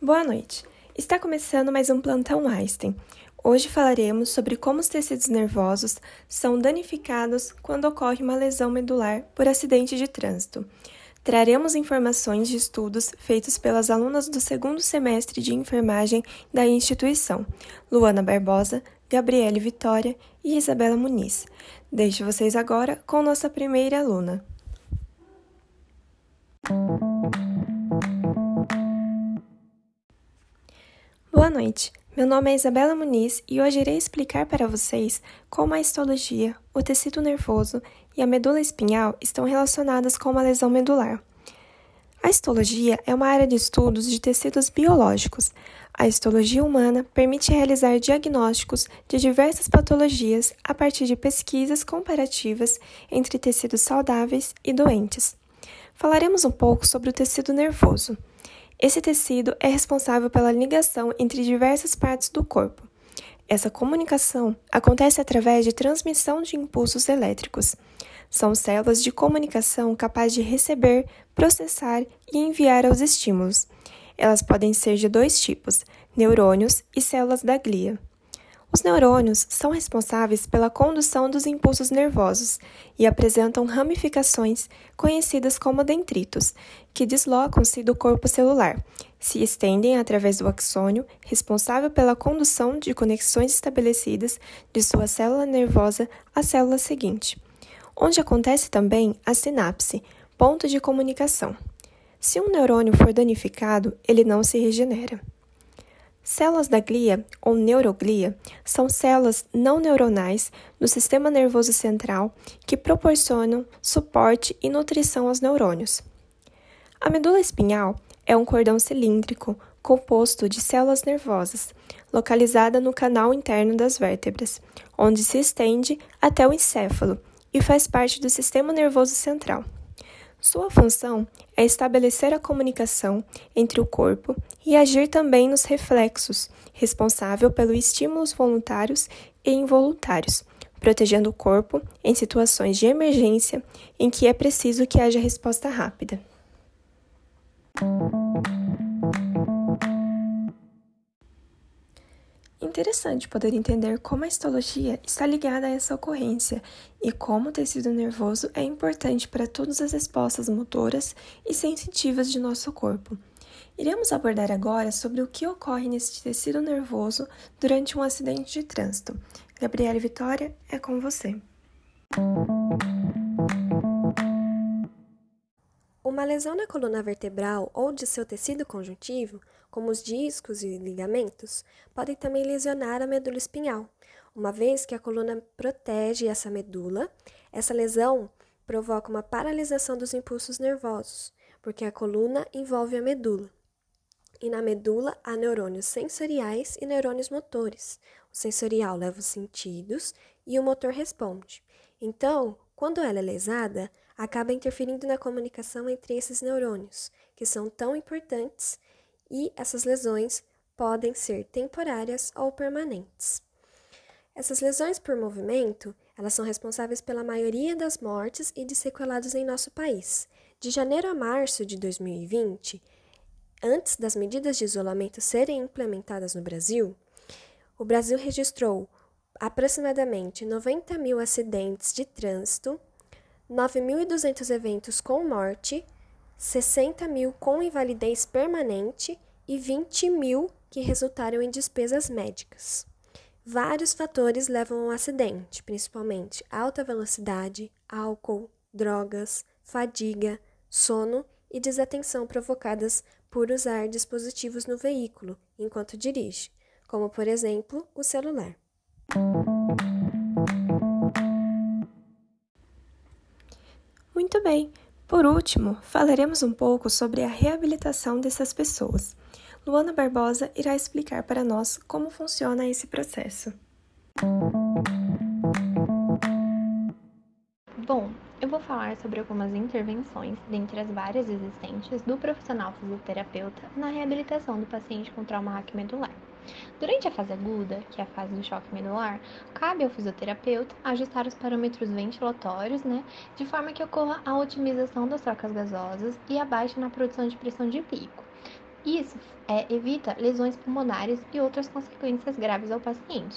Boa noite. Está começando mais um plantão Einstein. Hoje falaremos sobre como os tecidos nervosos são danificados quando ocorre uma lesão medular por acidente de trânsito. Traremos informações de estudos feitos pelas alunas do segundo semestre de enfermagem da instituição, Luana Barbosa, Gabriele Vitória e Isabela Muniz. Deixo vocês agora com nossa primeira aluna. Boa noite. Meu nome é Isabela Muniz e hoje irei explicar para vocês como a histologia, o tecido nervoso e a medula espinhal estão relacionadas com uma lesão medular. A histologia é uma área de estudos de tecidos biológicos. A histologia humana permite realizar diagnósticos de diversas patologias a partir de pesquisas comparativas entre tecidos saudáveis e doentes. Falaremos um pouco sobre o tecido nervoso. Esse tecido é responsável pela ligação entre diversas partes do corpo. Essa comunicação acontece através de transmissão de impulsos elétricos. São células de comunicação capazes de receber, processar e enviar aos estímulos. Elas podem ser de dois tipos: neurônios e células da glia. Os neurônios são responsáveis pela condução dos impulsos nervosos e apresentam ramificações conhecidas como dendritos, que deslocam-se do corpo celular, se estendem através do axônio, responsável pela condução de conexões estabelecidas de sua célula nervosa à célula seguinte, onde acontece também a sinapse, ponto de comunicação. Se um neurônio for danificado, ele não se regenera. Células da glia ou neuroglia são células não neuronais do sistema nervoso central que proporcionam suporte e nutrição aos neurônios. A medula espinhal é um cordão cilíndrico composto de células nervosas, localizada no canal interno das vértebras, onde se estende até o encéfalo e faz parte do sistema nervoso central. Sua função é estabelecer a comunicação entre o corpo e agir também nos reflexos, responsável pelos estímulos voluntários e involuntários, protegendo o corpo em situações de emergência em que é preciso que haja resposta rápida. Interessante poder entender como a histologia está ligada a essa ocorrência e como o tecido nervoso é importante para todas as respostas motoras e sensitivas de nosso corpo. Iremos abordar agora sobre o que ocorre nesse tecido nervoso durante um acidente de trânsito. Gabriela Vitória, é com você. Uma lesão na coluna vertebral ou de seu tecido conjuntivo, como os discos e ligamentos, podem também lesionar a medula espinhal. Uma vez que a coluna protege essa medula, essa lesão provoca uma paralisação dos impulsos nervosos, porque a coluna envolve a medula. E na medula há neurônios sensoriais e neurônios motores. O sensorial leva os sentidos e o motor responde. Então, quando ela é lesada, acaba interferindo na comunicação entre esses neurônios, que são tão importantes, e essas lesões podem ser temporárias ou permanentes. Essas lesões por movimento, elas são responsáveis pela maioria das mortes e de sequelados em nosso país. De janeiro a março de 2020, antes das medidas de isolamento serem implementadas no Brasil, o Brasil registrou aproximadamente 90 mil acidentes de trânsito 9.200 eventos com morte, 60 mil com invalidez permanente e 20 mil que resultaram em despesas médicas. Vários fatores levam ao acidente, principalmente alta velocidade, álcool, drogas, fadiga, sono e desatenção provocadas por usar dispositivos no veículo enquanto dirige, como por exemplo o celular. Muito bem! Por último, falaremos um pouco sobre a reabilitação dessas pessoas. Luana Barbosa irá explicar para nós como funciona esse processo. Bom, eu vou falar sobre algumas intervenções, dentre as várias existentes, do profissional fisioterapeuta na reabilitação do paciente com trauma raquimedular. Durante a fase aguda, que é a fase do choque medular, cabe ao fisioterapeuta ajustar os parâmetros ventilatórios, né, de forma que ocorra a otimização das trocas gasosas e a baixa na produção de pressão de pico. Isso é, evita lesões pulmonares e outras consequências graves ao paciente.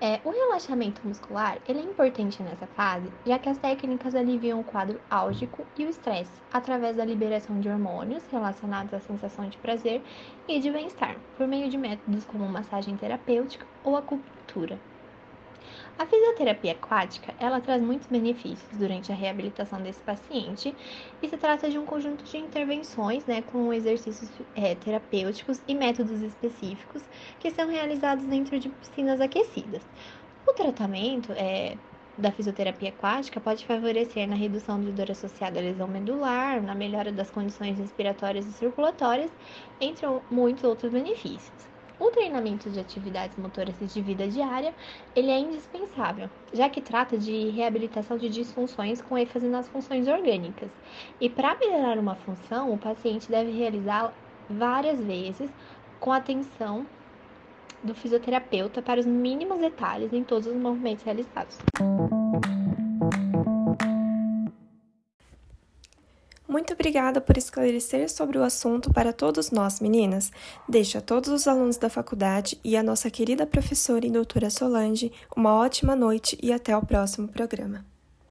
É, o relaxamento muscular ele é importante nessa fase, já que as técnicas aliviam o quadro álgico e o estresse, através da liberação de hormônios relacionados à sensação de prazer e de bem-estar, por meio de métodos como massagem terapêutica ou acupuntura. A fisioterapia aquática, ela traz muitos benefícios durante a reabilitação desse paciente e se trata de um conjunto de intervenções, né, com exercícios é, terapêuticos e métodos específicos que são realizados dentro de piscinas aquecidas. O tratamento é, da fisioterapia aquática pode favorecer na redução de dor associada à lesão medular, na melhora das condições respiratórias e circulatórias, entre muitos outros benefícios. O treinamento de atividades motoras de vida diária, ele é indispensável, já que trata de reabilitação de disfunções com ênfase nas funções orgânicas. E para melhorar uma função, o paciente deve realizá-la várias vezes com atenção do fisioterapeuta para os mínimos detalhes em todos os movimentos realizados. Muito obrigada por esclarecer sobre o assunto para todos nós, meninas. Deixo a todos os alunos da faculdade e a nossa querida professora e doutora Solange uma ótima noite e até o próximo programa.